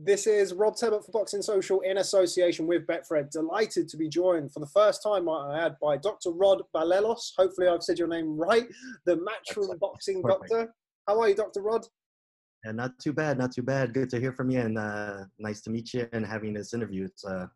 This is Rob Tebbutt for Boxing Social in association with Betfred. Delighted to be joined for the first time, I add, by Dr. Rod Ballelos. Hopefully, I've said your name right. The Matchroom Boxing. Doctor. How are you, Dr. Rod? Yeah, not too bad, not too bad. Good to hear from you, and uh, nice to meet you and having this interview. It's uh,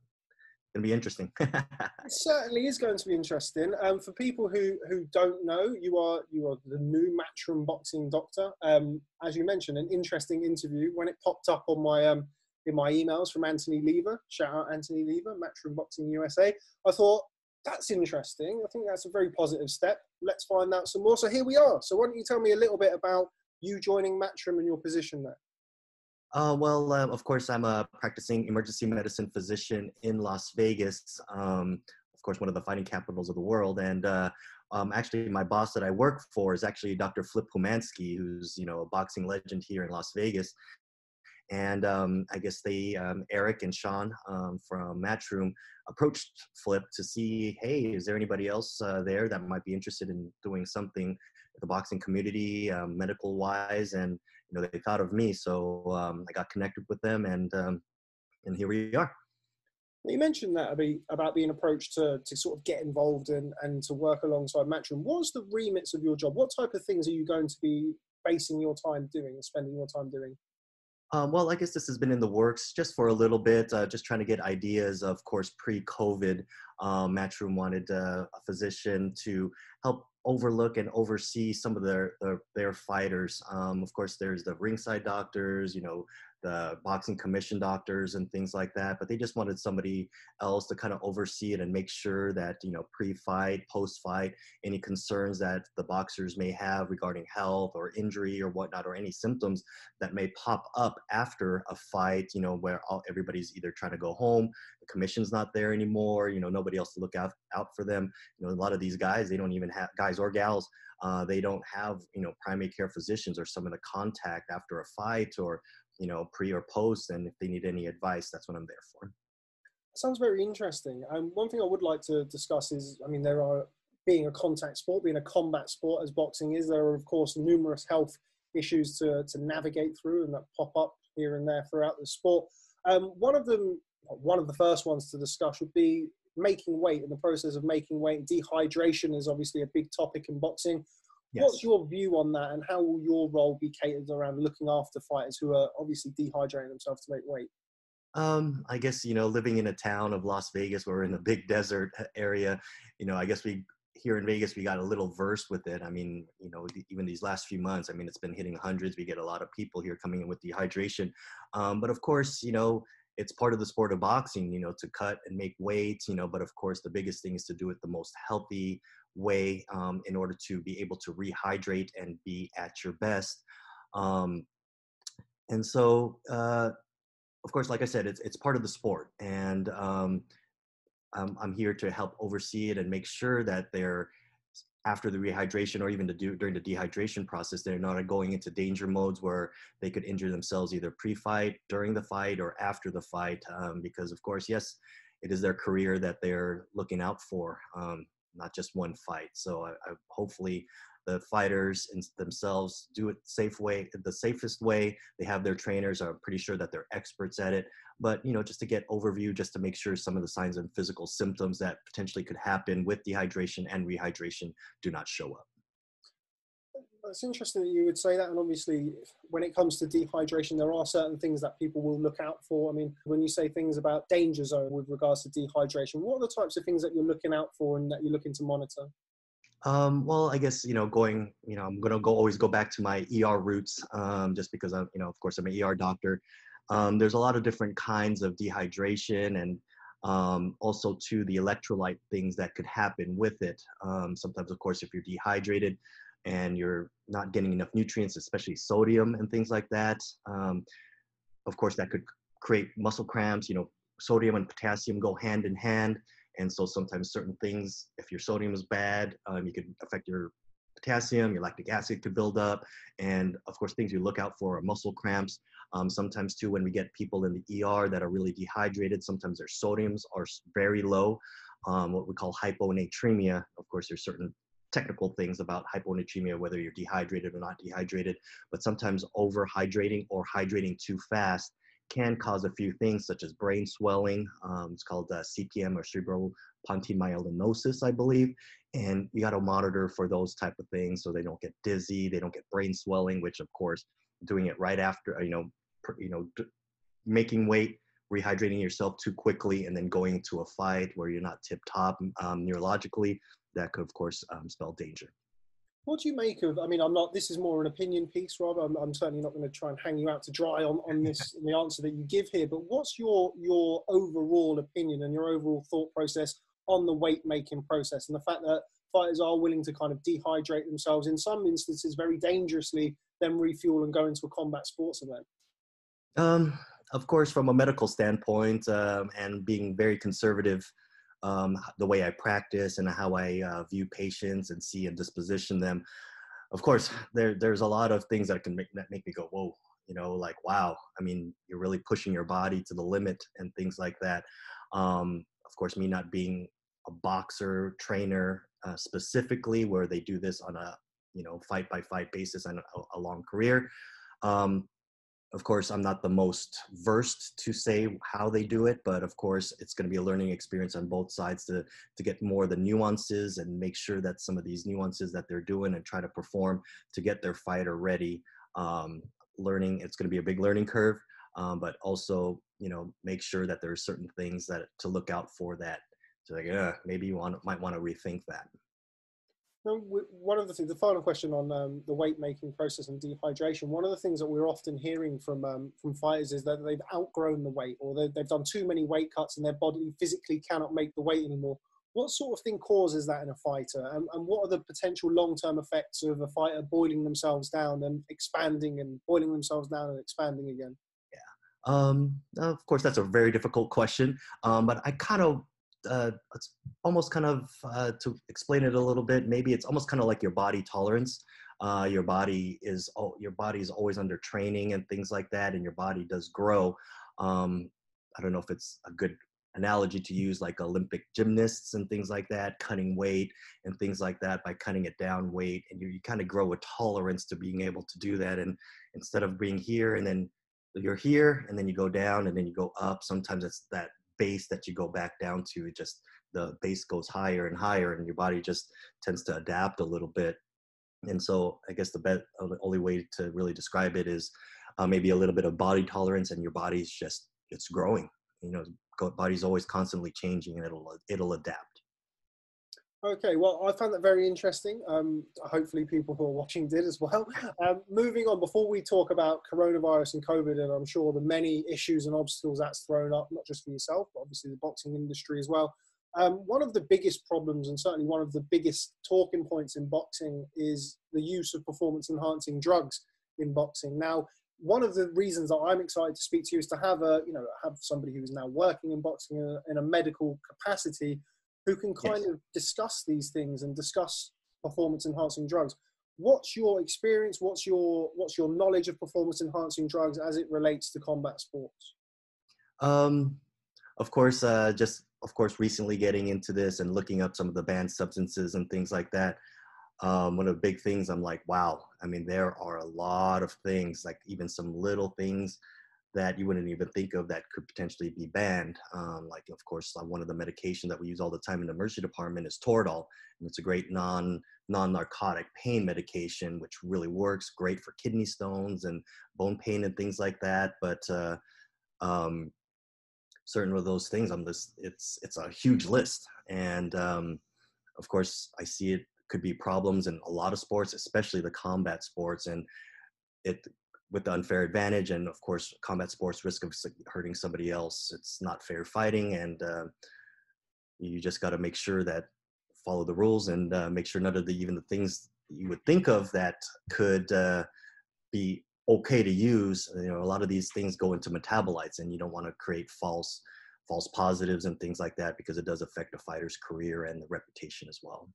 going to be interesting. it certainly is going to be interesting. Um, for people who, who don't know, you are you are the new Matchroom Boxing Doctor. Um, as you mentioned, an interesting interview when it popped up on my um, in my emails from Anthony Leaver. Shout out Anthony Leaver, Matchroom Boxing USA. I thought that's interesting. I think that's a very positive step. Let's find out some more. So here we are. So why don't you tell me a little bit about you joining Matchroom and your position there? Uh, well, uh, of course, I'm a practicing emergency medicine physician in Las Vegas. Um, of course, one of the fighting capitals of the world. And uh, um, actually, my boss that I work for is actually Dr. Flip Homansky, who's you know a boxing legend here in Las Vegas. And um, I guess they, um, Eric and Sean um, from Matchroom, approached Flip to see, hey, is there anybody else uh, there that might be interested in doing something with the boxing community, um, medical wise, and you know they thought of me, so um, I got connected with them, and um, and here we are. You mentioned that about being approached to, to sort of get involved and, and to work alongside Matchroom. What's the remits of your job? What type of things are you going to be basing your time doing, and spending your time doing? Um, well, I guess this has been in the works just for a little bit, uh, just trying to get ideas. Of course, pre-COVID, um, Matchroom wanted uh, a physician to help overlook and oversee some of their their, their fighters. Um, of course, there's the ringside doctors, you know, the boxing commission doctors and things like that but they just wanted somebody else to kind of oversee it and make sure that you know pre-fight post-fight any concerns that the boxers may have regarding health or injury or whatnot or any symptoms that may pop up after a fight you know where all, everybody's either trying to go home the commission's not there anymore you know nobody else to look out out for them. You know a lot of these guys they don't even have guys or gals uh, they don't have you know primary care physicians or some of the contact after a fight or you know, pre or post. And if they need any advice, that's what I'm there for. Sounds very interesting. Um, one thing I would like to discuss is, I mean, there are being a contact sport, being a combat sport as boxing is, there are of course numerous health issues to, to navigate through and that pop up here and there throughout the sport. Um, one of them, one of the first ones to discuss would be making weight. In the process of making weight, dehydration is obviously a big topic in boxing. Yes. What's your view on that, and how will your role be catered around looking after fighters who are obviously dehydrating themselves to make weight? Um, I guess you know, living in a town of Las Vegas, where we're in a big desert area, you know, I guess we here in Vegas we got a little versed with it. I mean, you know, even these last few months, I mean, it's been hitting hundreds. We get a lot of people here coming in with dehydration, um, but of course, you know, it's part of the sport of boxing, you know, to cut and make weight, you know, but of course, the biggest thing is to do it the most healthy way um, in order to be able to rehydrate and be at your best. Um, and so, uh, of course, like I said, it's, it's part of the sport. And um, I'm, I'm here to help oversee it and make sure that they're after the rehydration or even to do during the dehydration process, they're not going into danger modes where they could injure themselves either pre-fight, during the fight, or after the fight. Um, because of course, yes, it is their career that they're looking out for. Um, not just one fight. So I, I hopefully the fighters themselves do it safe way, the safest way. They have their trainers. I'm pretty sure that they're experts at it. But you know, just to get overview, just to make sure some of the signs and physical symptoms that potentially could happen with dehydration and rehydration do not show up it's interesting that you would say that. And obviously, when it comes to dehydration, there are certain things that people will look out for. I mean, when you say things about danger zone with regards to dehydration, what are the types of things that you're looking out for and that you're looking to monitor? Um, well, I guess you know, going, you know, I'm gonna go always go back to my ER roots, um, just because I'm, you know, of course, I'm an ER doctor. Um, there's a lot of different kinds of dehydration and um, also to the electrolyte things that could happen with it. Um, sometimes, of course, if you're dehydrated, and you're not getting enough nutrients, especially sodium and things like that. Um, of course, that could create muscle cramps. You know, sodium and potassium go hand in hand. And so sometimes certain things, if your sodium is bad, um, you could affect your potassium, your lactic acid could build up. And of course, things you look out for are muscle cramps. Um, sometimes too, when we get people in the ER that are really dehydrated, sometimes their sodiums are very low, um, what we call hyponatremia. Of course, there's certain technical things about hyponatremia, whether you're dehydrated or not dehydrated, but sometimes overhydrating or hydrating too fast can cause a few things such as brain swelling. Um, it's called uh, CPM or cerebral pontine myelinosis, I believe. And you got to monitor for those type of things so they don't get dizzy, they don't get brain swelling, which of course, doing it right after, you know, you know, making weight, rehydrating yourself too quickly, and then going to a fight where you're not tip top um, neurologically, that could of course um, spell danger. What do you make of? I mean, I'm not. This is more an opinion piece, Rob. I'm, I'm certainly not going to try and hang you out to dry on on this the answer that you give here. But what's your your overall opinion and your overall thought process on the weight making process and the fact that fighters are willing to kind of dehydrate themselves in some instances very dangerously, then refuel and go into a combat sports event? Um, of course, from a medical standpoint um, and being very conservative um, the way I practice and how I uh, view patients and see and disposition them. Of course, there there's a lot of things that can make that make me go, whoa, you know, like wow. I mean, you're really pushing your body to the limit and things like that. Um, of course, me not being a boxer trainer uh, specifically, where they do this on a you know fight by fight basis and a, a long career. Um, of course, I'm not the most versed to say how they do it, but of course, it's going to be a learning experience on both sides to to get more the nuances and make sure that some of these nuances that they're doing and try to perform to get their fighter ready. Um, learning, it's going to be a big learning curve, um, but also, you know, make sure that there are certain things that to look out for that. So like, yeah, maybe you want might want to rethink that one of the things, the final question on um, the weight making process and dehydration. One of the things that we're often hearing from um, from fighters is that they've outgrown the weight, or they've done too many weight cuts, and their body physically cannot make the weight anymore. What sort of thing causes that in a fighter, and, and what are the potential long term effects of a fighter boiling themselves down and expanding, and boiling themselves down and expanding again? Yeah, um, of course, that's a very difficult question, um, but I kind of uh, it's almost kind of uh, to explain it a little bit. Maybe it's almost kind of like your body tolerance. Uh, your body is your body is always under training and things like that, and your body does grow. Um, I don't know if it's a good analogy to use, like Olympic gymnasts and things like that, cutting weight and things like that by cutting it down weight, and you, you kind of grow a tolerance to being able to do that. And instead of being here and then you're here and then you go down and then you go up, sometimes it's that base that you go back down to. It just the base goes higher and higher, and your body just tends to adapt a little bit. And so, I guess the uh, only way to really describe it is uh, maybe a little bit of body tolerance, and your body's just it's growing. You know, body's always constantly changing, and it'll it'll adapt. Okay, well, I found that very interesting. Um, hopefully, people who are watching did as well. Um, moving on, before we talk about coronavirus and COVID, and I'm sure the many issues and obstacles that's thrown up, not just for yourself, but obviously the boxing industry as well. Um, one of the biggest problems, and certainly one of the biggest talking points in boxing, is the use of performance enhancing drugs in boxing. Now, one of the reasons that I'm excited to speak to you is to have a, you know, have somebody who is now working in boxing in a, in a medical capacity who can kind yes. of discuss these things and discuss performance enhancing drugs. What's your experience? What's your what's your knowledge of performance enhancing drugs as it relates to combat sports? Um, of course, uh, just of course, recently getting into this and looking up some of the banned substances and things like that. Um, one of the big things I'm like, wow. I mean, there are a lot of things, like even some little things that you wouldn't even think of that could potentially be banned. Um, like, of course, uh, one of the medication that we use all the time in the emergency department is Toradol, and it's a great non non narcotic pain medication, which really works great for kidney stones and bone pain and things like that. But uh, um, certain of those things, I'm this. It's it's a huge list, and um, of course, I see it could be problems in a lot of sports, especially the combat sports, and it with the unfair advantage and of course combat sports risk of hurting somebody else it's not fair fighting and uh, you just got to make sure that follow the rules and uh, make sure none of the even the things you would think of that could uh, be okay to use you know a lot of these things go into metabolites and you don't want to create false false positives and things like that because it does affect a fighter's career and the reputation as well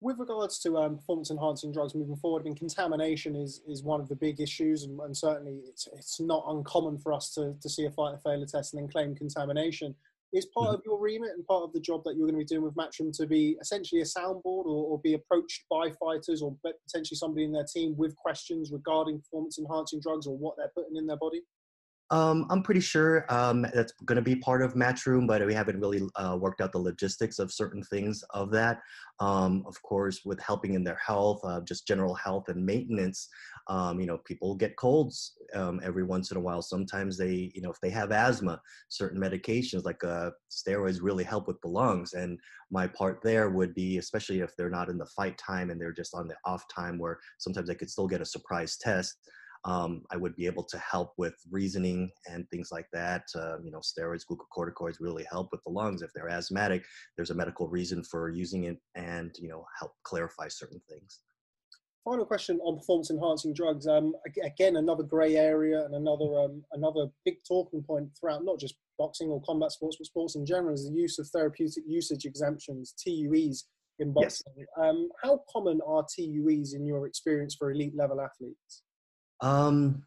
with regards to um, performance enhancing drugs moving forward, I mean, contamination is, is one of the big issues, and, and, certainly it's, it's not uncommon for us to, to see a fighter fail a test and then claim contamination. Is part mm-hmm. of your remit and part of the job that you're going to be doing with Matchroom to be essentially a soundboard or, or be approached by fighters or potentially somebody in their team with questions regarding performance enhancing drugs or what they're putting in their body? Um, I'm pretty sure um, that's going to be part of Matchroom, but we haven't really uh, worked out the logistics of certain things of that. Um, of course, with helping in their health, uh, just general health and maintenance, um, you know, people get colds um, every once in a while. Sometimes they, you know, if they have asthma, certain medications like uh, steroids really help with the lungs. And my part there would be, especially if they're not in the fight time and they're just on the off time, where sometimes they could still get a surprise test um, I would be able to help with reasoning and things like that. Uh, you know, steroids, glucocorticoids really help with the lungs. If they're asthmatic, there's a medical reason for using it and, you know, help clarify certain things. Final question on performance enhancing drugs. Um, again, another grey area and another um, another big talking point throughout not just boxing or combat sports, but sports in general is the use of therapeutic usage exemptions, TUEs, in boxing. Yes. Um, how common are TUEs in your experience for elite level athletes? Um,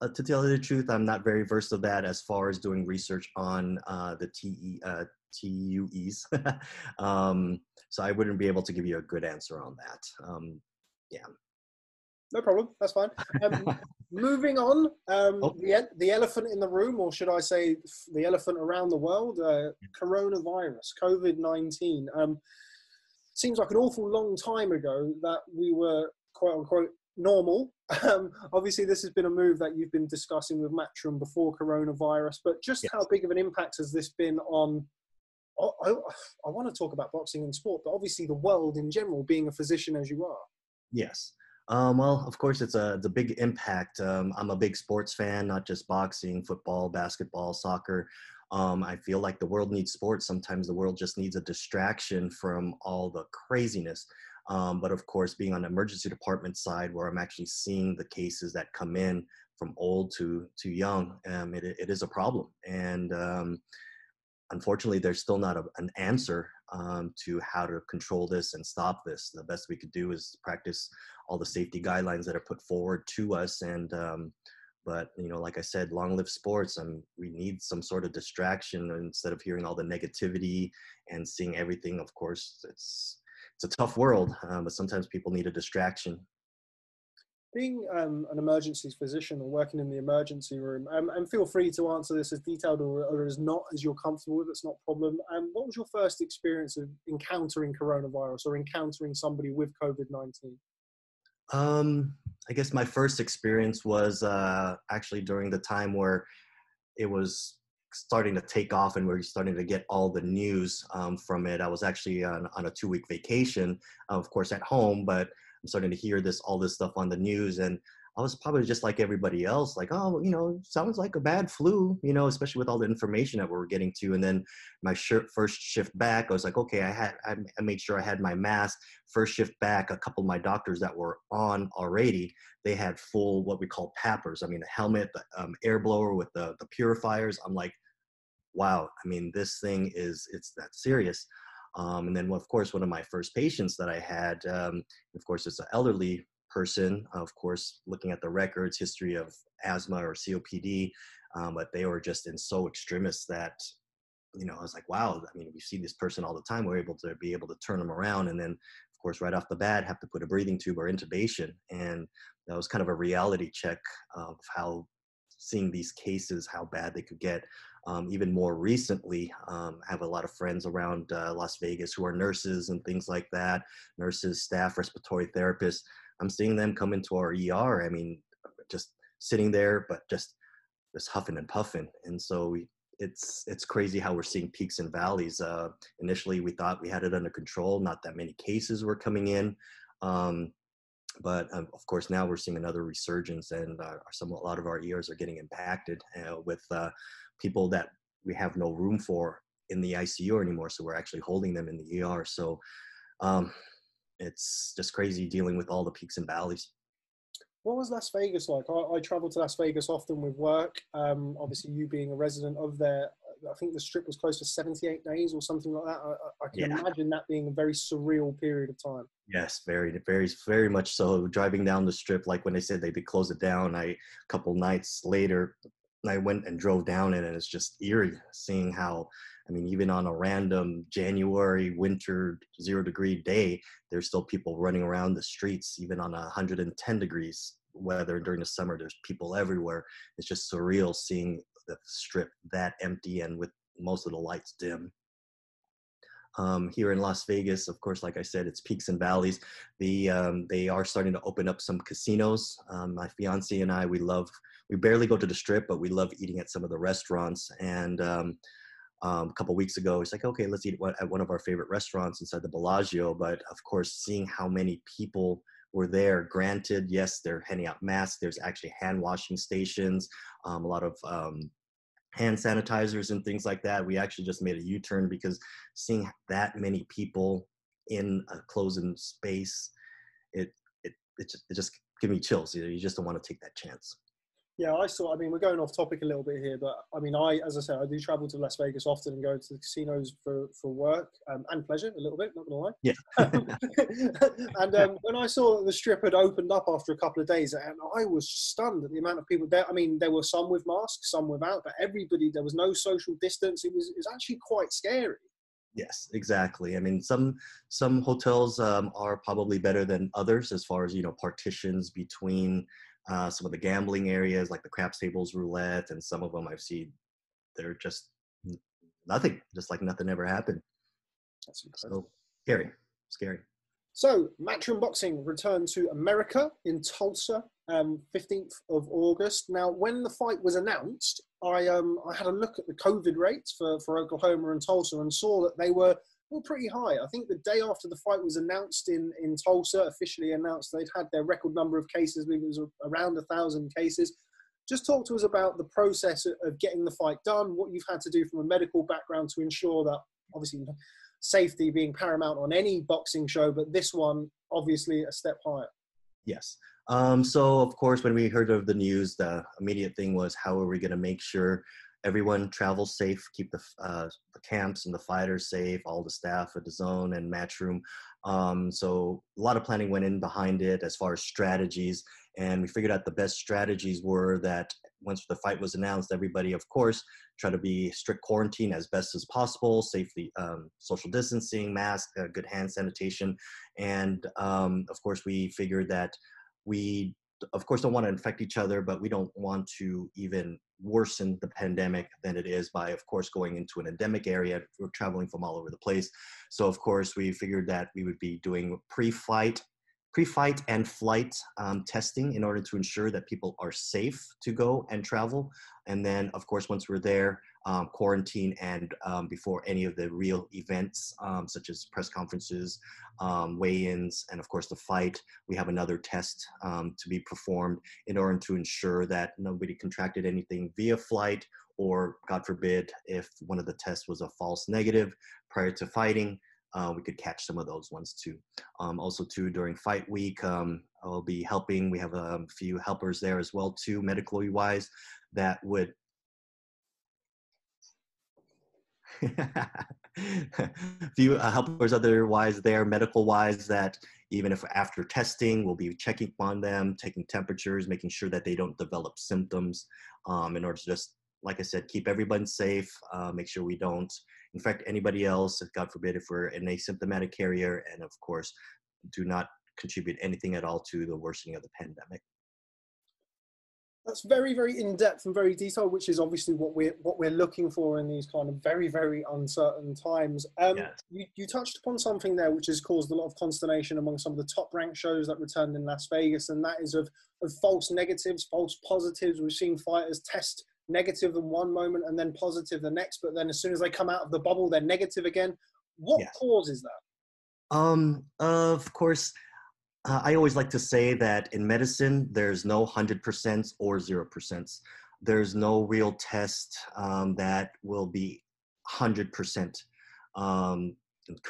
uh, to tell you the truth, I'm not very versed of that as far as doing research on uh, the TE, uh, TUEs. um, so I wouldn't be able to give you a good answer on that. Um, yeah. No problem. That's fine. Um, moving on, um, oh. the, the elephant in the room, or should I say the elephant around the world, uh, coronavirus, COVID 19. Um, seems like an awful long time ago that we were quote unquote normal. Um, obviously, this has been a move that you've been discussing with Matchroom before coronavirus, but just yes. how big of an impact has this been on? I, I, I, want to talk about boxing and sport, but obviously the world in general, being a physician as you are. Yes. Um, well, of course, it's a the big impact. Um, I'm a big sports fan, not just boxing, football, basketball, soccer. Um, I feel like the world needs sports. Sometimes the world just needs a distraction from all the craziness. Um, but of course, being on the emergency department side, where I'm actually seeing the cases that come in from old to to young, um, it, it is a problem. And um, unfortunately, there's still not a, an answer um, to how to control this and stop this. The best we could do is practice all the safety guidelines that are put forward to us. And um, but you know, like I said, long live sports. And we need some sort of distraction instead of hearing all the negativity and seeing everything. Of course, it's it's a tough world, um, but sometimes people need a distraction. Being um, an emergency physician or working in the emergency room, um, and feel free to answer this as detailed or, or, as not as you're comfortable with. It's not a problem. Um, what was your first experience of encountering coronavirus or encountering somebody with COVID nineteen? Um, I guess my first experience was uh, actually during the time where it was starting to take off and we're starting to get all the news um, from it. I was actually on, on a two week vacation, of course, at home, but I'm starting to hear this, all this stuff on the news. And I was probably just like everybody else, like, oh, you know, sounds like a bad flu, you know, especially with all the information that we are getting to. And then my first shift back, I was like, okay, I had, I made sure I had my mask. First shift back, a couple of my doctors that were on already, they had full what we call PAPRs. I mean, the helmet, the um, air blower with the the purifiers. I'm like, wow, I mean, this thing is, it's that serious. Um, and then, of course, one of my first patients that I had, um, of course, it's an elderly person, of course, looking at the records, history of asthma or COPD, um, but they were just in so extremis that, you know, I was like, wow, I mean, we see this person all the time. We're able to be able to turn them around. And then, of course, right off the bat, have to put a breathing tube or intubation. And that was kind of a reality check of how seeing these cases, how bad they could get um, even more recently, um, I have a lot of friends around uh, Las Vegas who are nurses and things like that, nurses, staff, respiratory therapists. I'm seeing them come into our ER. I mean, just sitting there, but just just huffing and puffing. And so we, it's it's crazy how we're seeing peaks and valleys. Uh, initially, we thought we had it under control. Not that many cases were coming in. Um, but um, of course now we're seeing another resurgence and uh, some a lot of our ERs are getting impacted uh, with uh, people that we have no room for in the ICU anymore. So we're actually holding them in the ER. So um, it's just crazy dealing with all the peaks and valleys. What was Las Vegas like? I, I travel to Las Vegas often with work. Um, obviously, you being a resident of there, I think the strip was closed for 78 days or something like that. I, I can yeah. imagine that being a very surreal period of time. Yes, very, very, very much so. Driving down the strip, like when they said they did close it down, I a couple nights later, I went and drove down it, and it's just eerie seeing how. I mean, even on a random January winter zero degree day, there's still people running around the streets. Even on 110 degrees weather during the summer, there's people everywhere. It's just surreal seeing the strip that empty and with most of the lights dim. Um, here in Las Vegas, of course, like I said, it's peaks and valleys. The um, they are starting to open up some casinos. Um, my fiance and I, we love. We barely go to the strip, but we love eating at some of the restaurants. And um, um, a couple weeks ago, it's like, okay, let's eat at one of our favorite restaurants inside the Bellagio. But of course, seeing how many people were there. Granted, yes, they're handing out masks. There's actually hand washing stations, um, a lot of hand sanitizers and things like that. We actually just made a U-turn because seeing that many people in a closed space, it it it just, it just give me chills. You, know, you just don't want to take that chance. Yeah, I saw. I mean, we're going off topic a little bit here, but I mean, I, as I said, I do travel to Las Vegas often and go to the casinos for for work um, and pleasure a little bit. Not gonna lie. Yeah. and um, when I saw that the strip had opened up after a couple of days, and I was stunned at the amount of people there. I mean, there were some with masks, some without, but everybody there was no social distance. It was it was actually quite scary. Yes, exactly. I mean, some some hotels um, are probably better than others as far as you know partitions between uh, some of the gambling areas like the craps tables roulette and some of them i've seen they're just nothing just like nothing ever happened. That's so scary scary. So matchroom boxing returned to america in tulsa um, 15th of august. Now when the fight was announced i um, i had a look at the covid rates for, for oklahoma and tulsa and saw that they were were pretty high. I think the day after the fight was announced in, in Tulsa, officially announced, they'd had their record number of cases. I it was around a thousand cases. Just talk to us about the process of getting the fight done, what you've had to do from a medical background to ensure that, obviously, safety being paramount on any boxing show, but this one, obviously, a step higher. Yes. Um, so, of course, when we heard of the news, the immediate thing was how are we going to make sure everyone travels safe, keep the, uh, the, camps and the fighters safe, all the staff at DAZN and matchroom. Um, so a lot of planning went in behind it as far as strategies. And we figured out the best strategies were that once the fight was announced, everybody, of course, try to be strict quarantine as best as possible, safely, um, social distancing, mask, uh, good hand sanitation. And um, of course, we figured that we of course don't want to infect each other but we don't want to even worsen the pandemic than it is by of course going into an endemic area we're traveling from all over the place. So of course we figured that we would be doing pre-flight Pre-flight and flight um, testing in order to ensure that people are safe to go and travel. And then of course once we're there um, quarantine and um, before any of the real events, um, such as press conferences, um, weigh-ins, and of course the fight. We have another test um, to be performed in order to ensure that nobody contracted anything via flight, or God forbid, if one of the tests was a false negative prior to fighting. Uh, we could catch some of those ones too. Um, also, too during fight week, I'll be helping. We have a few helpers there as well too, medically wise, that would few uh, helpers otherwise there medical wise that even if after testing we'll be checking on them taking temperatures making sure that they don't develop symptoms um, in order to just like i said keep everyone safe uh, make sure we don't infect anybody else god forbid if we're an asymptomatic carrier and of course do not contribute anything at all to the worsening of the pandemic that's very, very in depth and very detailed, which is obviously what we're what we're looking for in these kind of very, very uncertain times. Um, yes. you, you touched upon something there which has caused a lot of consternation among some of the top ranked shows that returned in Las Vegas, and that is of, of false negatives, false positives. We've seen fighters test negative in one moment and then positive the next, but then as soon as they come out of the bubble, they're negative again. What yes. causes that? Um, of course, uh, I always like to say that in medicine, there's no 100% or 0%. There's no real test um, that will be 100%. Um,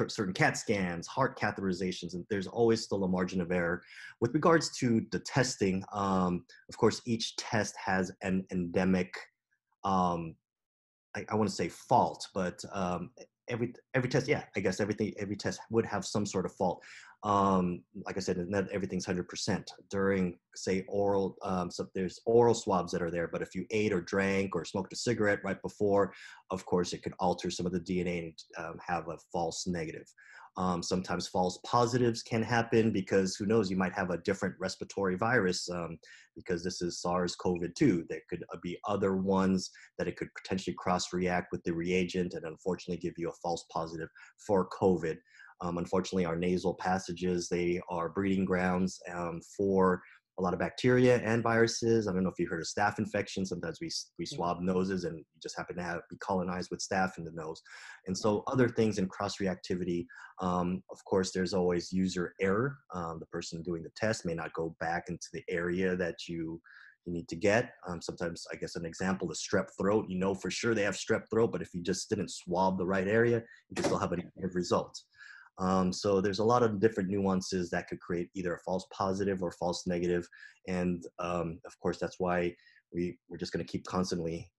certain CAT scans, heart catheterizations, and there's always still a margin of error. With regards to the testing, um, of course, each test has an endemic, um, I, I want to say fault, but um, every every test, yeah, I guess everything every test would have some sort of fault um, like I said, not everything's 100% during, say, oral, um, so there's oral swabs that are there, but if you ate or drank or smoked a cigarette right before, of course, it could alter some of the DNA and um, have a false negative. Um, sometimes false positives can happen because who knows, you might have a different respiratory virus um, because this is SARS CoV 2. There could uh, be other ones that it could potentially cross react with the reagent and unfortunately give you a false positive for COVID. Um, unfortunately, our nasal passages, they are breeding grounds um, for a lot of bacteria and viruses. I don't know if you heard of staph infection. Sometimes we, we mm. swab noses and you just happen to have be colonized with staph in the nose. And so other things in cross reactivity, um, of course, there's always user error. Um, the person doing the test may not go back into the area that you you need to get. Um, sometimes, I guess, an example is strep throat. You know for sure they have strep throat, but if you just didn't swab the right area, you can still have a negative result. Um, so there's a lot of different nuances that could create either a false positive or false negative. And um, of course, that's why we, we're just going to keep constantly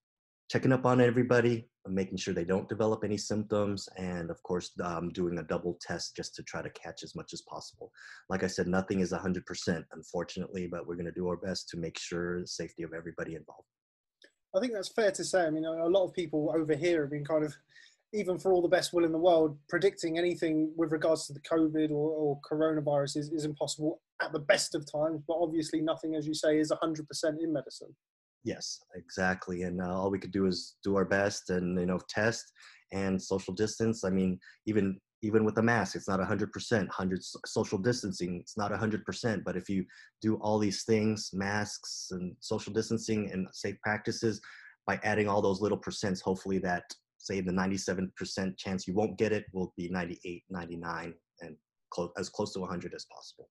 checking up on everybody, making sure they don't develop any symptoms, and of course, um, doing a double test just to try to catch as much as possible. Like I said, nothing is 100%, unfortunately, but we're going to do our best to make sure the safety of everybody involved. I think that's fair to say. I mean, a lot of people over here have been kind of even for all the best will in the world, predicting anything with regards to the COVID or, or coronavirus is, is impossible at the best of times. But obviously, nothing, as you say, is 100% in medicine. Yes, exactly. And uh, all we could do is do our best and, you know, test and social distance. I mean, even even with a mask, it's not 100%. 100 social distancing, it's not 100%. But if you do all these things, masks and social distancing and safe practices, by adding all those little percents, hopefully that say the 97% chance you won't get it will be 98, 99, and close, as close to 100 as possible.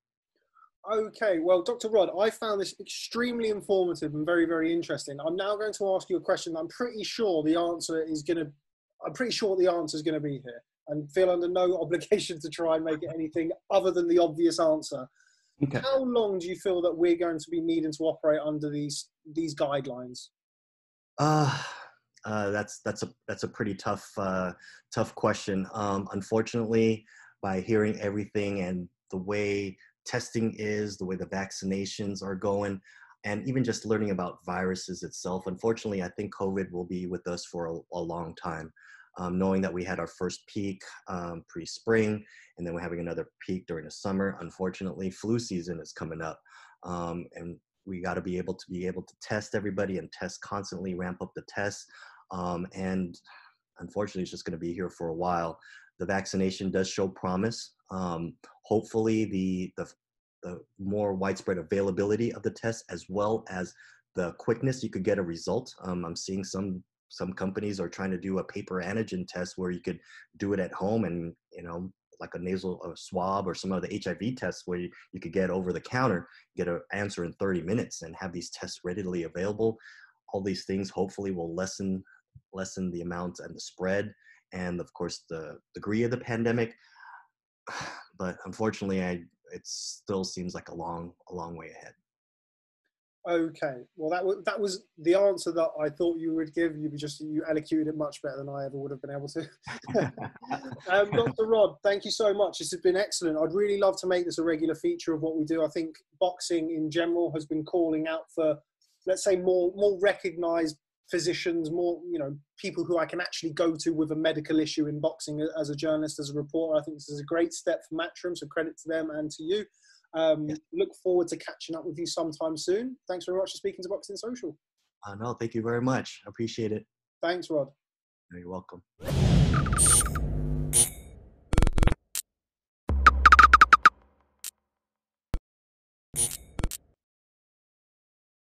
Okay, well, Dr. Rod, I found this extremely informative and very, very interesting. I'm now going to ask you a question. I'm pretty sure the answer is going to, I'm pretty sure the answer is going to be here, and feel under no obligation to try and make it anything other than the obvious answer. Okay. How long do you feel that we're going to be needing to operate under these these guidelines? Uh, uh, that's that's a that's a pretty tough uh, tough question. Um, unfortunately, by hearing everything and the way testing is, the way the vaccinations are going, and even just learning about viruses itself, unfortunately, I think COVID will be with us for a, a long time. Um, knowing that we had our first peak um, pre-spring, and then we're having another peak during the summer. Unfortunately, flu season is coming up, um, and we got to be able to be able to test everybody and test constantly, ramp up the tests. Um, and unfortunately, it's just going to be here for a while. The vaccination does show promise. Um, hopefully, the, the, the more widespread availability of the test, as well as the quickness you could get a result. Um, I'm seeing some some companies are trying to do a paper antigen test where you could do it at home and you know like a nasal swab or some of the HIV tests where you, you could get over the counter, get an answer in 30 minutes and have these tests readily available. All these things hopefully will lessen lessen the amount and the spread and of course the degree of the pandemic. But unfortunately i it still seems like a long a long way ahead. Okay. Well that was that was the answer that i thought you would give. You just you elocuted it much better than i ever would have been able to. Um, dr rod thank you so much. This has been excellent. I'd really love to make this a regular feature of what we do. I think boxing in general has been calling out for let's say more more recognized physicians, more you know people who I can actually go to with a medical issue in boxing as a journalist, as a reporter. I think this is a great step for Matchroom, so credit to them and to you. Um, yeah. Look forward to catching up with you sometime soon. Thanks very much for speaking to Boxing Social. Uh, no, thank you very much. I appreciate it. Thanks, Rod. You're welcome.